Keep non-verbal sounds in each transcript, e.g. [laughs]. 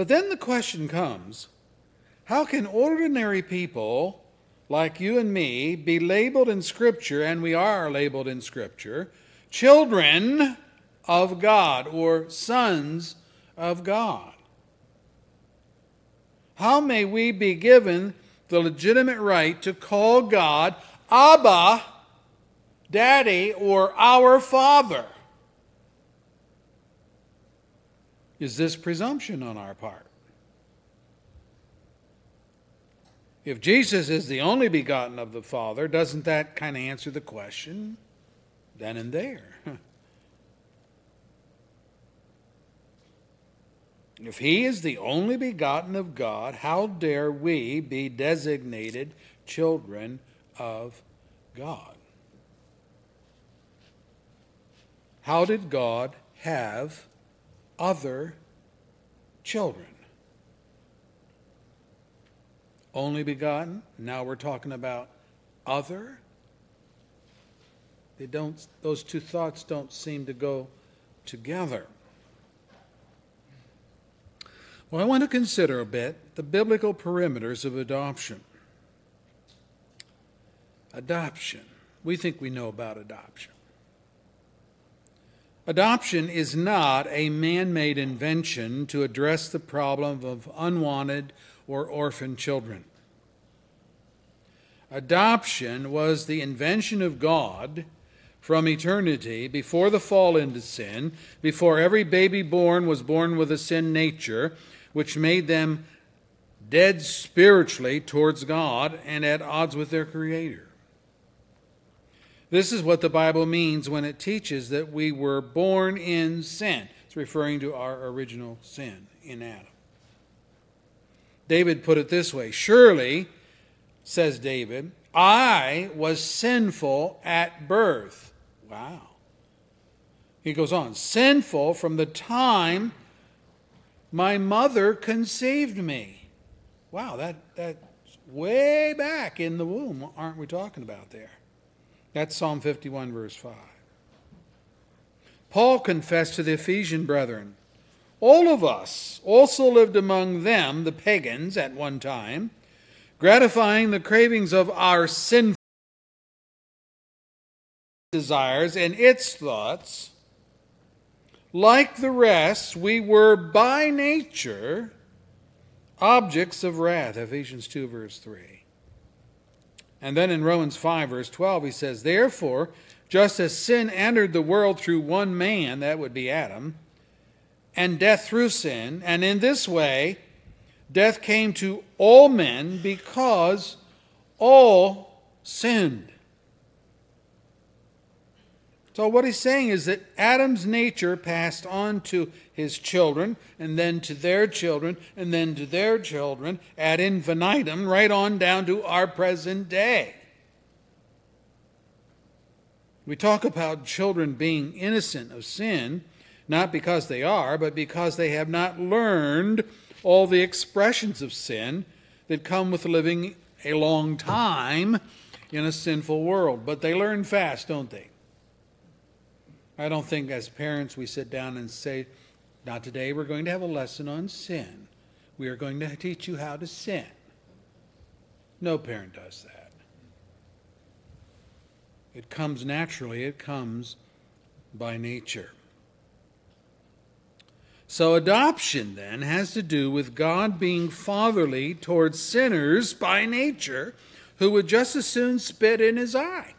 But then the question comes how can ordinary people like you and me be labeled in Scripture, and we are labeled in Scripture, children of God or sons of God? How may we be given the legitimate right to call God Abba, Daddy, or our Father? Is this presumption on our part? If Jesus is the only begotten of the Father, doesn't that kind of answer the question then and there? [laughs] If he is the only begotten of God, how dare we be designated children of God? How did God have other children? Only begotten. Now we're talking about other. They don't, those two thoughts don't seem to go together. Well, I want to consider a bit the biblical perimeters of adoption. Adoption. We think we know about adoption. Adoption is not a man made invention to address the problem of unwanted or orphan children. Adoption was the invention of God from eternity, before the fall into sin, before every baby born was born with a sin nature, which made them dead spiritually towards God and at odds with their Creator. This is what the Bible means when it teaches that we were born in sin. It's referring to our original sin in Adam. David put it this way Surely, says David, I was sinful at birth. Wow. He goes on, sinful from the time my mother conceived me. Wow, that, that's way back in the womb, aren't we talking about there? That's Psalm 51, verse 5. Paul confessed to the Ephesian brethren all of us also lived among them, the pagans, at one time, gratifying the cravings of our sinful desires and its thoughts like the rest, we were by nature objects of wrath. Ephesians 2, verse 3. And then in Romans 5, verse 12, he says, Therefore, just as sin entered the world through one man, that would be Adam, and death through sin, and in this way, death came to all men because all sinned. So, what he's saying is that Adam's nature passed on to his children, and then to their children, and then to their children, ad infinitum, right on down to our present day. We talk about children being innocent of sin, not because they are, but because they have not learned all the expressions of sin that come with living a long time in a sinful world. But they learn fast, don't they? I don't think as parents we sit down and say, Not today, we're going to have a lesson on sin. We are going to teach you how to sin. No parent does that. It comes naturally, it comes by nature. So, adoption then has to do with God being fatherly towards sinners by nature who would just as soon spit in his eye.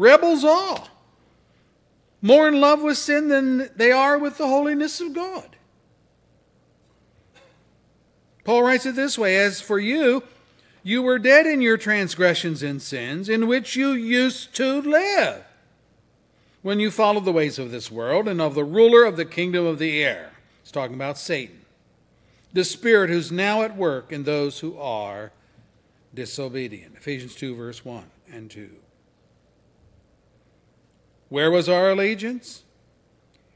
Rebels all. More in love with sin than they are with the holiness of God. Paul writes it this way As for you, you were dead in your transgressions and sins, in which you used to live, when you followed the ways of this world and of the ruler of the kingdom of the air. He's talking about Satan, the spirit who's now at work in those who are disobedient. Ephesians 2, verse 1 and 2. Where was our allegiance?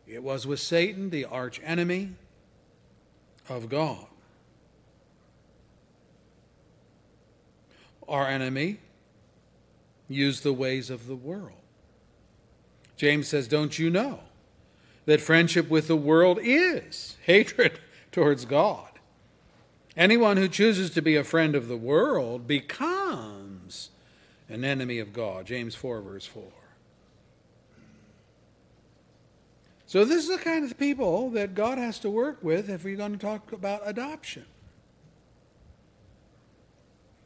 It was with Satan, the arch enemy of God. Our enemy used the ways of the world. James says, Don't you know that friendship with the world is hatred [laughs] towards God. Anyone who chooses to be a friend of the world becomes an enemy of God. James 4, verse 4. So, this is the kind of people that God has to work with if we're going to talk about adoption.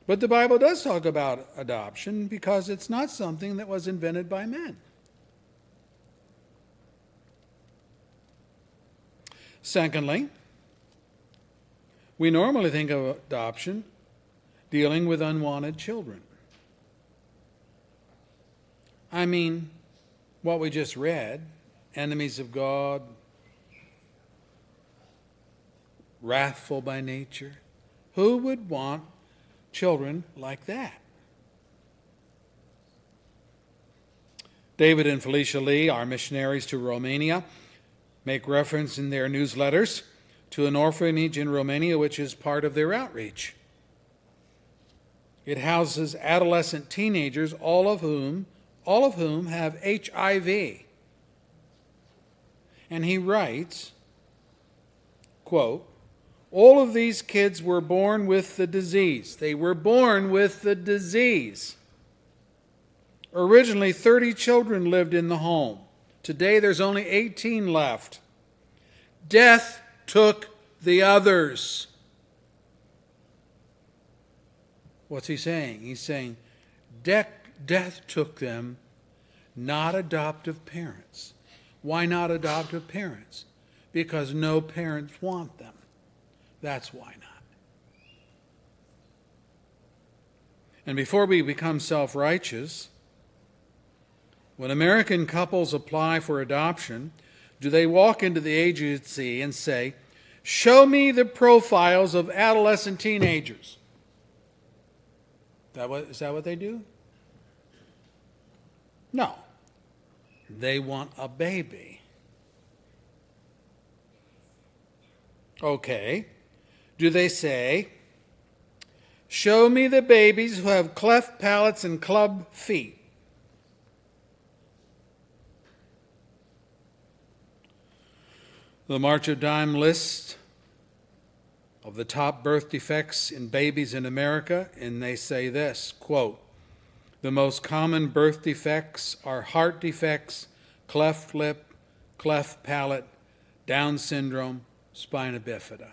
But the Bible does talk about adoption because it's not something that was invented by men. Secondly, we normally think of adoption dealing with unwanted children. I mean, what we just read enemies of God, wrathful by nature. Who would want children like that? David and Felicia Lee, our missionaries to Romania, make reference in their newsletters to an orphanage in Romania which is part of their outreach. It houses adolescent teenagers, all of whom, all of whom have HIV. And he writes, quote, all of these kids were born with the disease. They were born with the disease. Originally, 30 children lived in the home. Today, there's only 18 left. Death took the others. What's he saying? He's saying death, death took them, not adoptive parents. Why not adoptive parents? Because no parents want them. That's why not. And before we become self righteous, when American couples apply for adoption, do they walk into the agency and say, Show me the profiles of adolescent teenagers? That what, is that what they do? No. They want a baby. Okay. Do they say, Show me the babies who have cleft palates and club feet? The March of Dimes list of the top birth defects in babies in America, and they say this quote, the most common birth defects are heart defects, cleft lip, cleft palate, Down syndrome, spina bifida.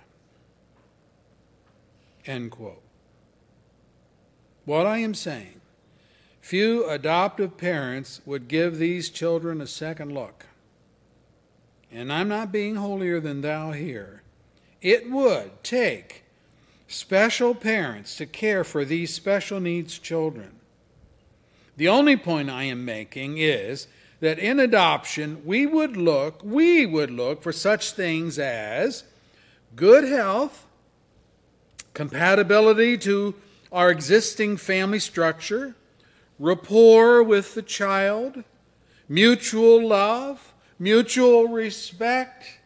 End quote. What I am saying, few adoptive parents would give these children a second look. And I'm not being holier than thou here. It would take special parents to care for these special needs children. The only point I am making is that in adoption, we would look, we would look for such things as good health, compatibility to our existing family structure, rapport with the child, mutual love, mutual respect.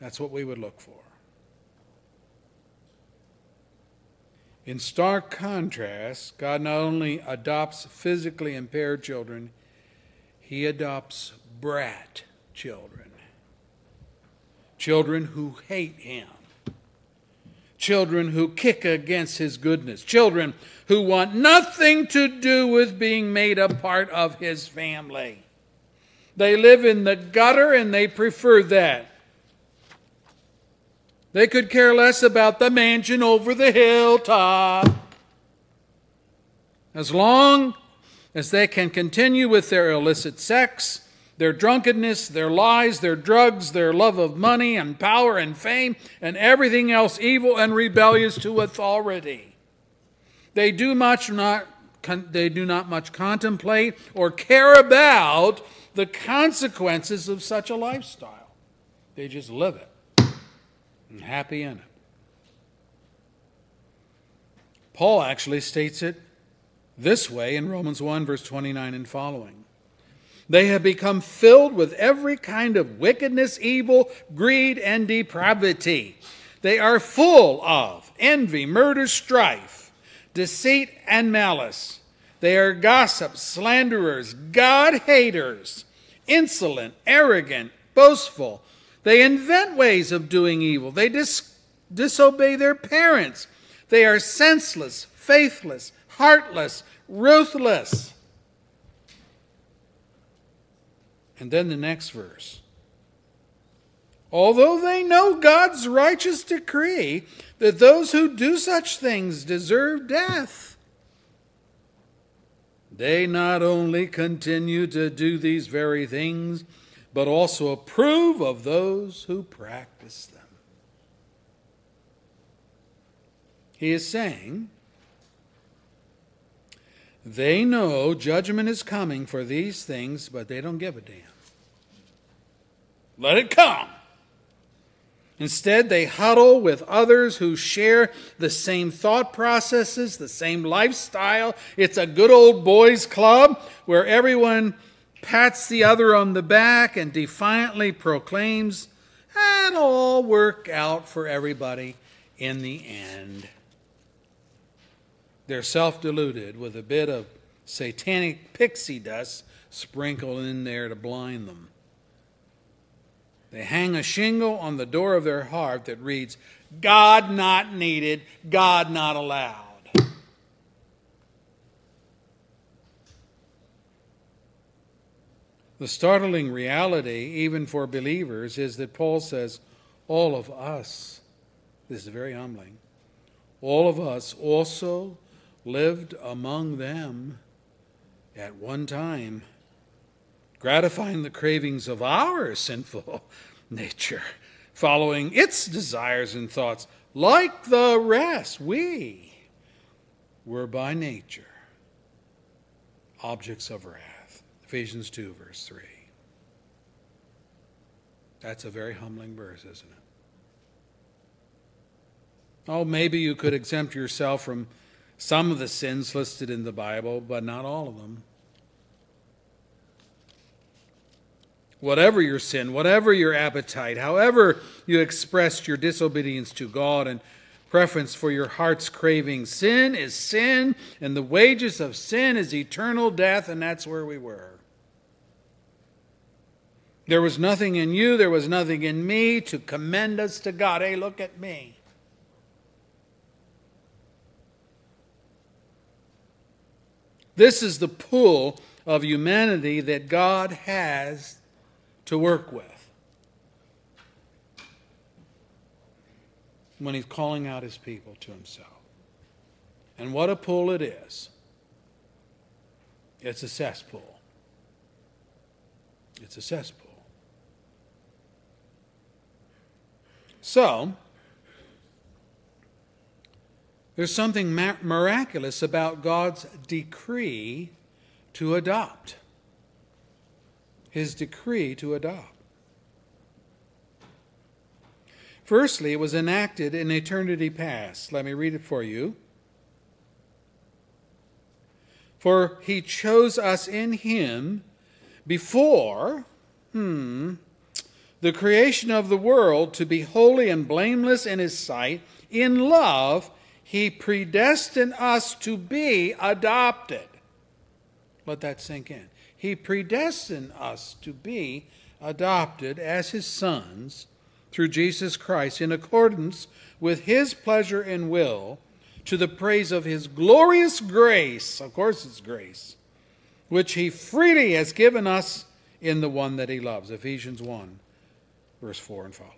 That's what we would look for. In stark contrast, God not only adopts physically impaired children, He adopts brat children. Children who hate Him. Children who kick against His goodness. Children who want nothing to do with being made a part of His family. They live in the gutter and they prefer that. They could care less about the mansion over the hilltop. As long as they can continue with their illicit sex, their drunkenness, their lies, their drugs, their love of money and power and fame, and everything else evil and rebellious to authority. They do much not they do not much contemplate or care about the consequences of such a lifestyle. They just live it and happy in it. Paul actually states it this way in Romans 1, verse 29 and following. They have become filled with every kind of wickedness, evil, greed, and depravity. They are full of envy, murder, strife, deceit, and malice. They are gossips, slanderers, God haters, insolent, arrogant, boastful. They invent ways of doing evil. They dis- disobey their parents. They are senseless, faithless, heartless, ruthless. And then the next verse. Although they know God's righteous decree that those who do such things deserve death, they not only continue to do these very things, but also approve of those who practice them. He is saying, they know judgment is coming for these things, but they don't give a damn. Let it come. Instead, they huddle with others who share the same thought processes, the same lifestyle. It's a good old boys club where everyone pats the other on the back and defiantly proclaims, it'll all work out for everybody in the end. They're self deluded with a bit of satanic pixie dust sprinkled in there to blind them. They hang a shingle on the door of their heart that reads, God not needed, God not allowed. The startling reality, even for believers, is that Paul says, all of us, this is very humbling, all of us also lived among them at one time, gratifying the cravings of our [laughs] sinful nature, following its desires and thoughts. Like the rest, we were by nature objects of wrath. Ephesians 2, verse 3. That's a very humbling verse, isn't it? Oh, maybe you could exempt yourself from some of the sins listed in the Bible, but not all of them. Whatever your sin, whatever your appetite, however you expressed your disobedience to God and preference for your heart's craving, sin is sin, and the wages of sin is eternal death, and that's where we were. There was nothing in you, there was nothing in me to commend us to God. Hey, look at me. This is the pull of humanity that God has to work with when He's calling out His people to Himself. And what a pool it is! It's a cesspool. It's a cesspool. So, there's something miraculous about God's decree to adopt. His decree to adopt. Firstly, it was enacted in eternity past. Let me read it for you. For he chose us in him before, hmm, the creation of the world to be holy and blameless in his sight. In love, he predestined us to be adopted. Let that sink in. He predestined us to be adopted as His sons through Jesus Christ in accordance with His pleasure and will to the praise of His glorious grace. Of course, it's grace, which He freely has given us in the one that He loves. Ephesians 1, verse 4 and following.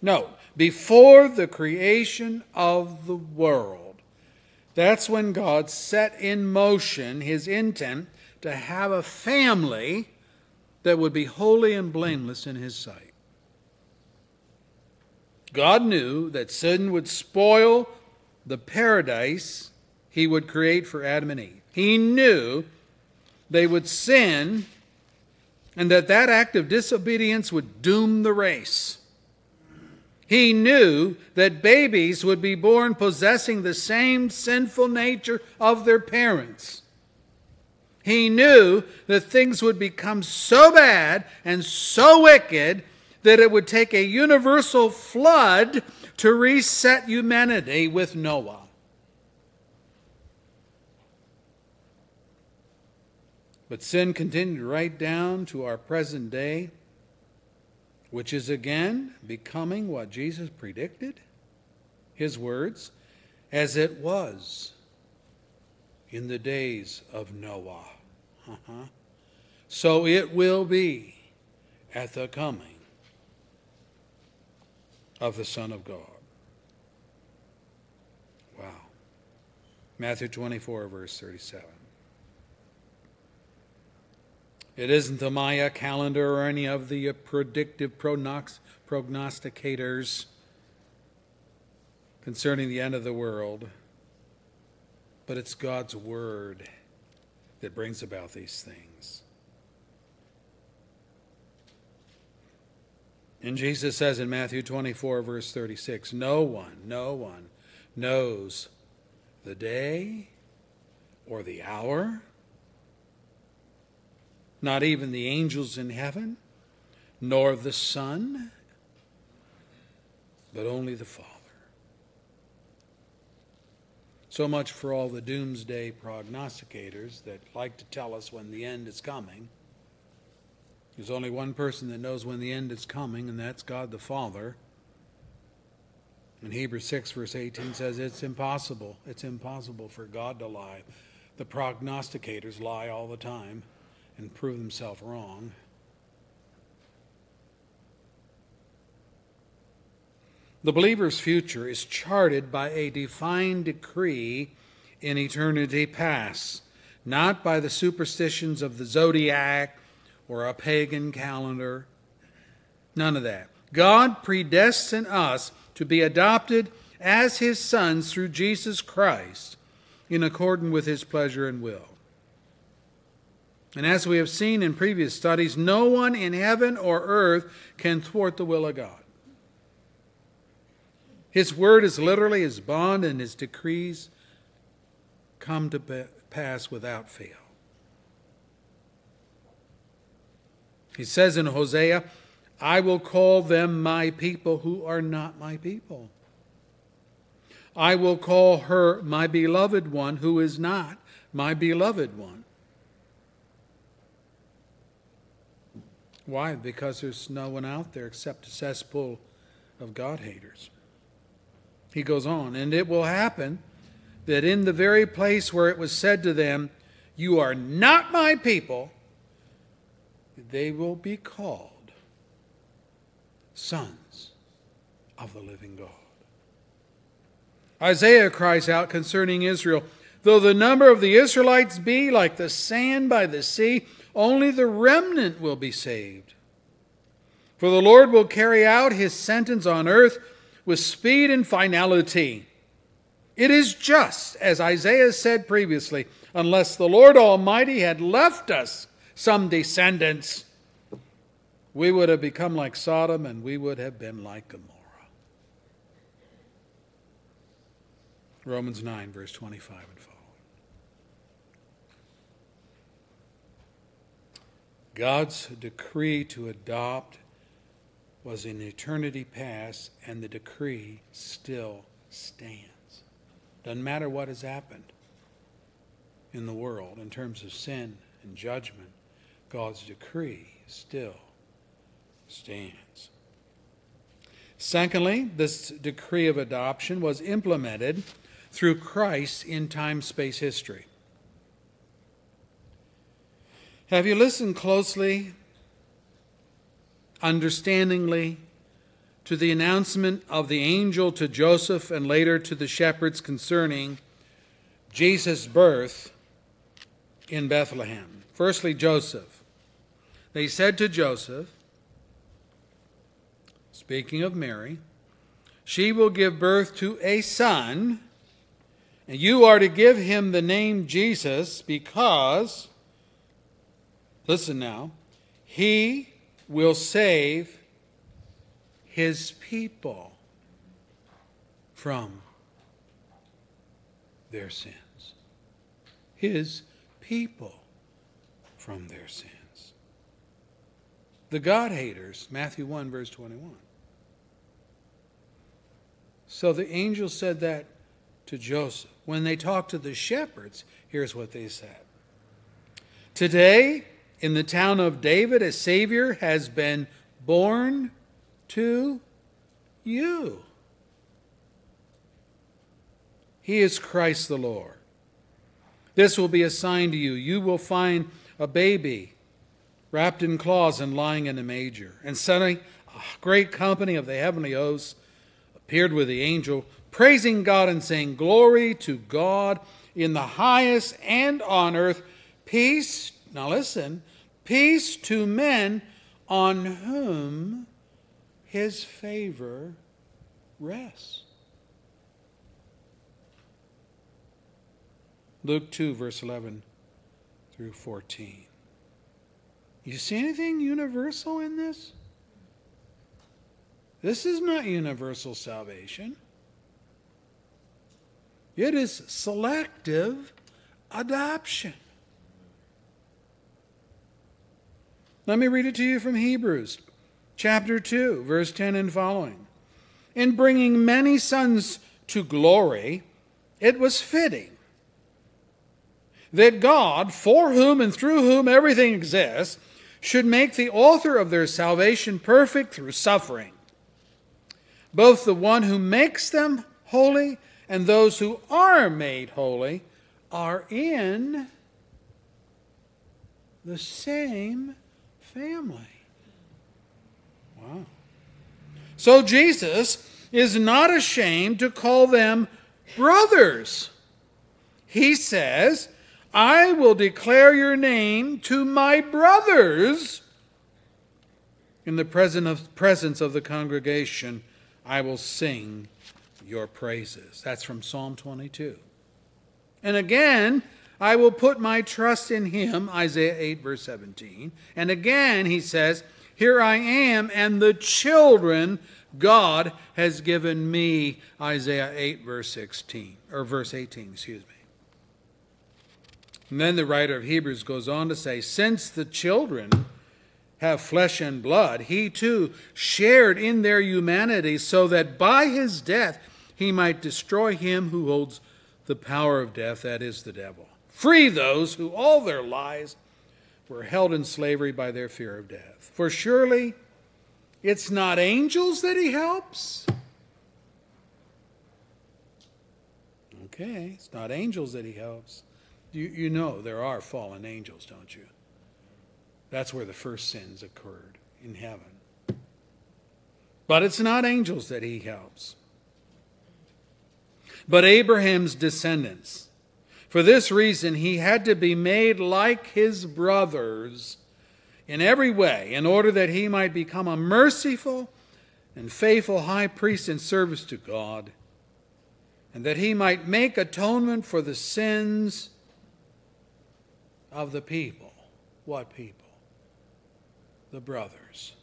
No, before the creation of the world. That's when God set in motion his intent to have a family that would be holy and blameless in his sight. God knew that sin would spoil the paradise he would create for Adam and Eve. He knew they would sin and that that act of disobedience would doom the race. He knew that babies would be born possessing the same sinful nature of their parents. He knew that things would become so bad and so wicked that it would take a universal flood to reset humanity with Noah. But sin continued right down to our present day, which is again becoming what Jesus predicted, his words, as it was in the days of Noah. Uh-huh. [laughs] So it will be at the coming of the Son of God. Wow. Matthew 24, verse 37. It isn't the Maya calendar or any of the predictive prognosticators concerning the end of the world, but it's God's Word that brings about these things. And Jesus says in Matthew 24, verse 36 No one, no one knows the day or the hour, not even the angels in heaven, nor the Son, but only the Father. So much for all the doomsday prognosticators that like to tell us when the end is coming. There's only one person that knows when the end is coming, and that's God the Father. And Hebrews 6, verse 18 says it's impossible. It's impossible for God to lie. The prognosticators lie all the time and prove themselves wrong. The believer's future is charted by a defined decree in eternity past, not by the superstitions of the zodiac or a pagan calendar. None of that. God predestined us to be adopted as his sons through Jesus Christ in accordance with his pleasure and will. And as we have seen in previous studies, no one in heaven or earth can thwart the will of God. His word is literally his bond, and his decrees come to pass without fail. He says in Hosea, I will call them my people who are not my people. I will call her my beloved one who is not my beloved one. Why? Because there's no one out there except a cesspool of God haters. He goes on, and it will happen that in the very place where it was said to them, You are not my people, they will be called sons of the living God. Isaiah cries out concerning Israel Though the number of the Israelites be like the sand by the sea, only the remnant will be saved. For the Lord will carry out his sentence on earth with speed and finality. It is just as Isaiah said previously unless the Lord Almighty had left us some descendants, we would have become like Sodom and we would have been like Gomorrah. Romans 9, verse 25 and following. God's decree to adopt was in eternity past, and the decree still stands. Doesn't matter what has happened in the world in terms of sin and judgment, God's decree still stands. Secondly, this decree of adoption was implemented through Christ in time space history. Have you listened closely, understandingly, to the announcement of the angel to Joseph and later to the shepherds concerning Jesus' birth in Bethlehem? Firstly, Joseph. They said to Joseph, speaking of Mary, she will give birth to a son, and you are to give him the name Jesus because, listen now, he will save his people from their sins. His people from their sins the God haters, Matthew 1, verse 21. So the angel said that to Joseph. When they talked to the shepherds, here's what they said Today, in the town of David, a Savior has been born to you. He is Christ the Lord. This will be a sign to you. You will find a baby wrapped in cloths and lying in a manger. And suddenly, a great company of the heavenly hosts appeared with the angel, praising God and saying, Glory to God in the highest and on earth, peace. Now listen, peace to men on whom his favor rests. Luke 2, verse 11 through 14. You see anything universal in this? This is not universal salvation. It is selective adoption. Let me read it to you from Hebrews chapter 2, verse 10 and following. In bringing many sons to glory, it was fitting that God, for whom and through whom everything exists, should make the author of their salvation perfect through suffering. Both the one who makes them holy and those who are made holy are in the same family. Wow. So Jesus is not ashamed to call them brothers. He says, I will declare your name to my brothers. In the presence of the congregation, I will sing your praises. That's from Psalm 22. And again, I will put my trust in him, Isaiah 8, verse 17. And again, he says, Here I am, and the children God has given me, Isaiah 8, verse 16, or verse 18, excuse me. And then the writer of Hebrews goes on to say, Since the children have flesh and blood, he too shared in their humanity, so that by his death he might destroy him who holds the power of death, that is, the devil. Free those who all their lives were held in slavery by their fear of death. For surely it's not angels that he helps. Okay, it's not angels that he helps. You, you know there are fallen angels, don't you? That's where the first sins occurred in heaven. But it's not angels that he helps, but Abraham's descendants. For this reason, he had to be made like his brothers in every way, in order that he might become a merciful and faithful high priest in service to God, and that he might make atonement for the sins of the people. What people? The brothers.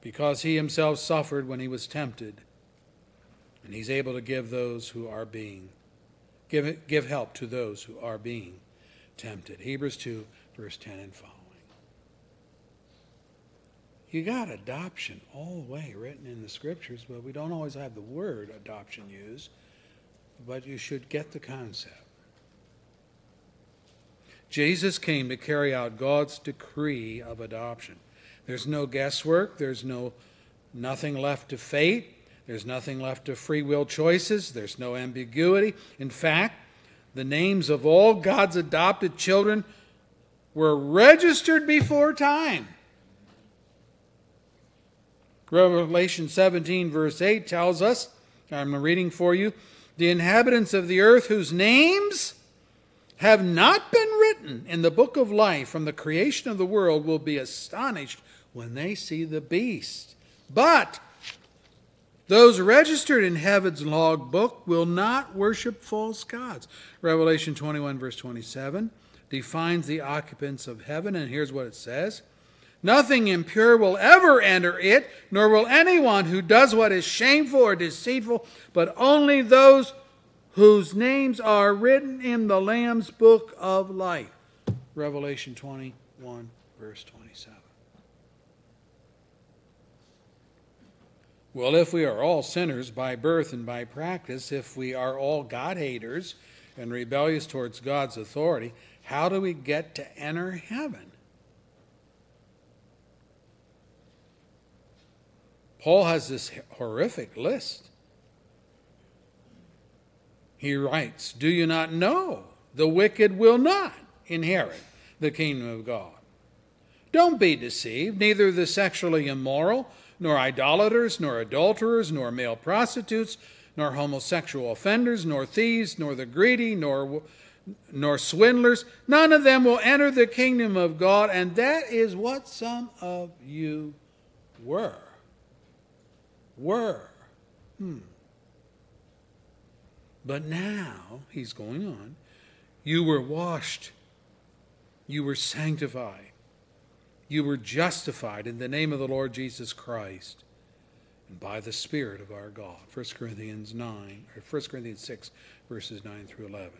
Because he himself suffered when he was tempted, and he's able to give those who are being give, give help to those who are being tempted. Hebrews 2, verse 10 and following. You got adoption all the way written in the scriptures, but we don't always have the word adoption used. But you should get the concept. Jesus came to carry out God's decree of adoption. There's no guesswork, there's no nothing left to fate, there's nothing left to free will choices, there's no ambiguity. In fact, the names of all God's adopted children were registered before time. Revelation 17, verse 8 tells us, I'm reading for you, the inhabitants of the earth whose names have not been written in the book of life from the creation of the world will be astonished when they see the beast. But those registered in heaven's log book will not worship false gods. Revelation 21, verse 27, defines the occupants of heaven, and here's what it says Nothing impure will ever enter it, nor will anyone who does what is shameful or deceitful, but only those whose names are written in the Lamb's book of life. Revelation 21, verse 27. Well, if we are all sinners by birth and by practice, if we are all God haters and rebellious towards God's authority, How do we get to enter heaven? Paul has this horrific list. He writes, Do you not know the wicked will not inherit the kingdom of God? Don't be deceived, neither the sexually immoral, nor idolaters, nor adulterers, nor male prostitutes, nor homosexual offenders, nor thieves, nor the greedy, nor nor swindlers, none of them will enter the kingdom of God, and that is what some of you were. Were. Hmm. But now, he's going on, you were washed, you were sanctified, you were justified in the name of the Lord Jesus Christ and by the Spirit of our God. 1 Corinthians 9, or 1 Corinthians 6, verses 9 through 11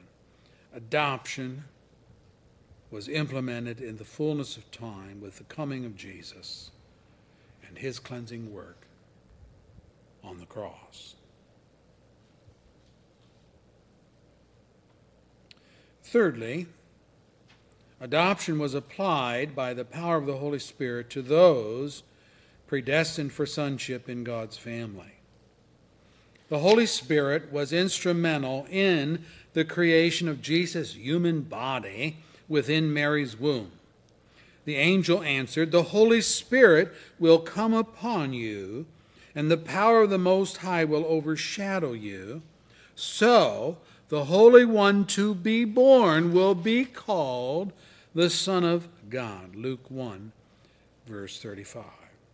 adoption was implemented in the fullness of time with the coming of Jesus and his cleansing work on the cross. Thirdly, adoption was applied by the power of the Holy Spirit to those predestined for sonship in God's family. The Holy Spirit was instrumental in the creation of Jesus' human body within Mary's womb. The angel answered, The Holy Spirit will come upon you, and the power of the Most High will overshadow you. So the Holy One to be born will be called the Son of God. Luke 1, verse 35.